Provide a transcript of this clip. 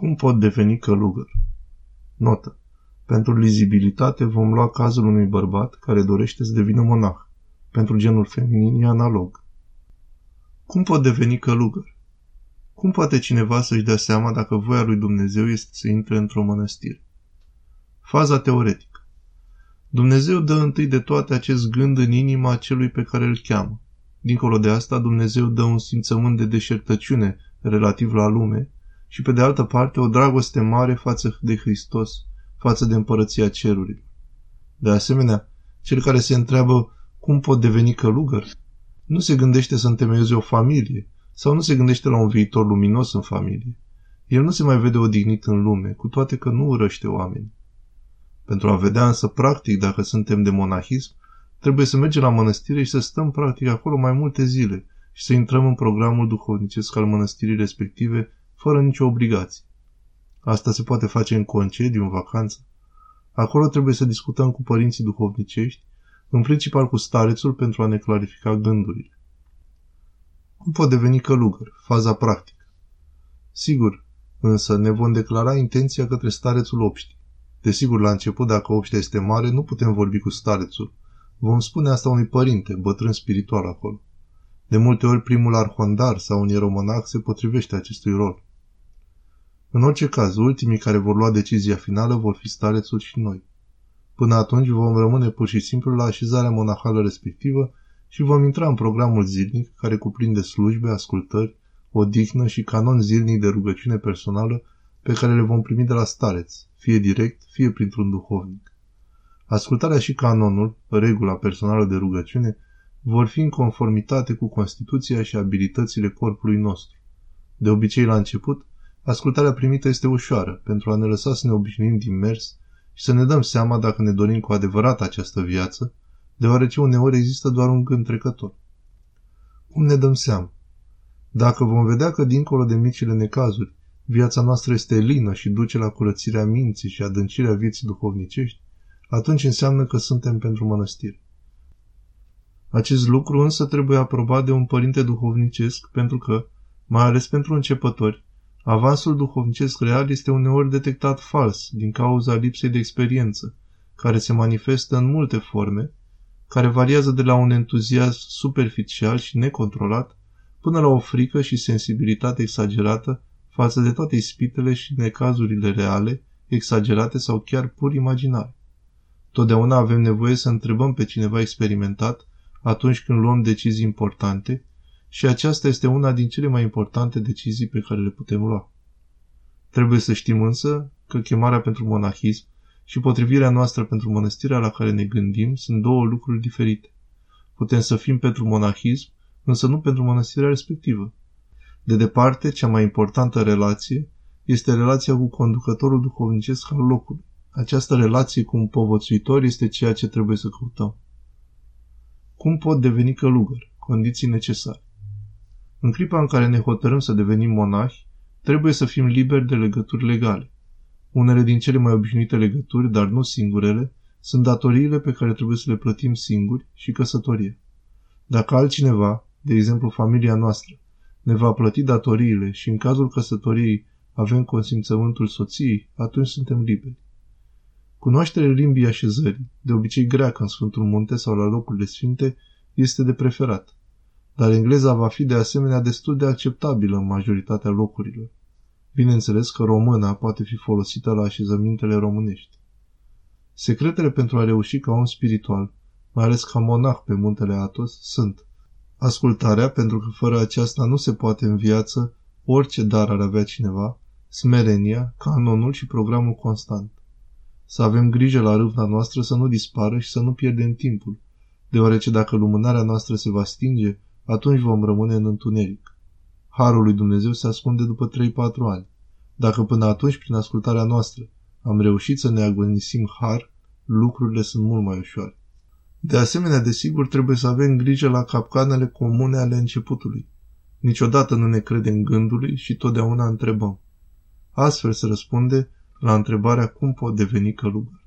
Cum pot deveni călugăr? Notă. Pentru lizibilitate vom lua cazul unui bărbat care dorește să devină monah. Pentru genul feminin e analog. Cum pot deveni călugăr? Cum poate cineva să-și dea seama dacă voia lui Dumnezeu este să intre într-o mănăstire? Faza teoretică. Dumnezeu dă întâi de toate acest gând în inima celui pe care îl cheamă. Dincolo de asta, Dumnezeu dă un simțământ de deșertăciune relativ la lume și, pe de altă parte, o dragoste mare față de Hristos, față de împărăția cerurilor. De asemenea, cel care se întreabă cum pot deveni călugăr, nu se gândește să întemeieze o familie sau nu se gândește la un viitor luminos în familie. El nu se mai vede odihnit în lume, cu toate că nu urăște oameni. Pentru a vedea însă practic dacă suntem de monahism, trebuie să mergem la mănăstire și să stăm practic acolo mai multe zile și să intrăm în programul duhovnicesc al mănăstirii respective fără nicio obligație. Asta se poate face în concediu, în vacanță. Acolo trebuie să discutăm cu părinții duhovnicești, în principal cu starețul pentru a ne clarifica gândurile. Cum pot deveni călugăr? Faza practică. Sigur, însă ne vom declara intenția către starețul obștii. Desigur, la început, dacă obștea este mare, nu putem vorbi cu starețul. Vom spune asta unui părinte, bătrân spiritual acolo. De multe ori primul arhondar sau un ieromonah se potrivește acestui rol. În orice caz, ultimii care vor lua decizia finală vor fi starețul și noi. Până atunci vom rămâne pur și simplu la așezarea monahală respectivă și vom intra în programul zilnic care cuprinde slujbe, ascultări, odihnă și canon zilnic de rugăciune personală pe care le vom primi de la stareț, fie direct, fie printr-un duhovnic. Ascultarea și canonul, regula personală de rugăciune, vor fi în conformitate cu Constituția și abilitățile corpului nostru. De obicei, la început, ascultarea primită este ușoară, pentru a ne lăsa să ne obișnuim din mers și să ne dăm seama dacă ne dorim cu adevărat această viață, deoarece uneori există doar un gând trecător. Cum ne dăm seama? Dacă vom vedea că, dincolo de micile necazuri, viața noastră este lină și duce la curățirea minții și adâncirea vieții duhovnicești, atunci înseamnă că suntem pentru mănăstire. Acest lucru însă trebuie aprobat de un părinte duhovnicesc pentru că, mai ales pentru începători, avansul duhovnicesc real este uneori detectat fals din cauza lipsei de experiență, care se manifestă în multe forme, care variază de la un entuziasm superficial și necontrolat până la o frică și sensibilitate exagerată față de toate ispitele și necazurile reale, exagerate sau chiar pur imaginare. Totdeauna avem nevoie să întrebăm pe cineva experimentat atunci când luăm decizii importante și aceasta este una din cele mai importante decizii pe care le putem lua. Trebuie să știm însă că chemarea pentru monahism și potrivirea noastră pentru mănăstirea la care ne gândim sunt două lucruri diferite. Putem să fim pentru monahism, însă nu pentru mănăstirea respectivă. De departe, cea mai importantă relație este relația cu conducătorul duhovnicesc al locului. Această relație cu un povățuitor este ceea ce trebuie să căutăm. Cum pot deveni călugăr? Condiții necesare. În clipa în care ne hotărâm să devenim monahi, trebuie să fim liberi de legături legale. Unele din cele mai obișnuite legături, dar nu singurele, sunt datoriile pe care trebuie să le plătim singuri și căsătorie. Dacă altcineva, de exemplu familia noastră, ne va plăti datoriile și în cazul căsătoriei avem consimțământul soției, atunci suntem liberi. Cunoașterea limbii așezării, de obicei greacă în Sfântul Munte sau la locurile sfinte, este de preferat, dar engleza va fi de asemenea destul de acceptabilă în majoritatea locurilor. Bineînțeles că româna poate fi folosită la așezămintele românești. Secretele pentru a reuși ca om spiritual, mai ales ca monah pe muntele Atos, sunt ascultarea, pentru că fără aceasta nu se poate în viață orice dar ar avea cineva, smerenia, canonul și programul constant. Să avem grijă la râvna noastră să nu dispară și să nu pierdem timpul, deoarece dacă lumânarea noastră se va stinge, atunci vom rămâne în întuneric. Harul lui Dumnezeu se ascunde după 3-4 ani. Dacă până atunci, prin ascultarea noastră, am reușit să ne agonisim har, lucrurile sunt mult mai ușoare. De asemenea, desigur, trebuie să avem grijă la capcanele comune ale începutului. Niciodată nu ne credem gândului și totdeauna întrebăm. Astfel se răspunde la întrebarea cum pot deveni călugăr.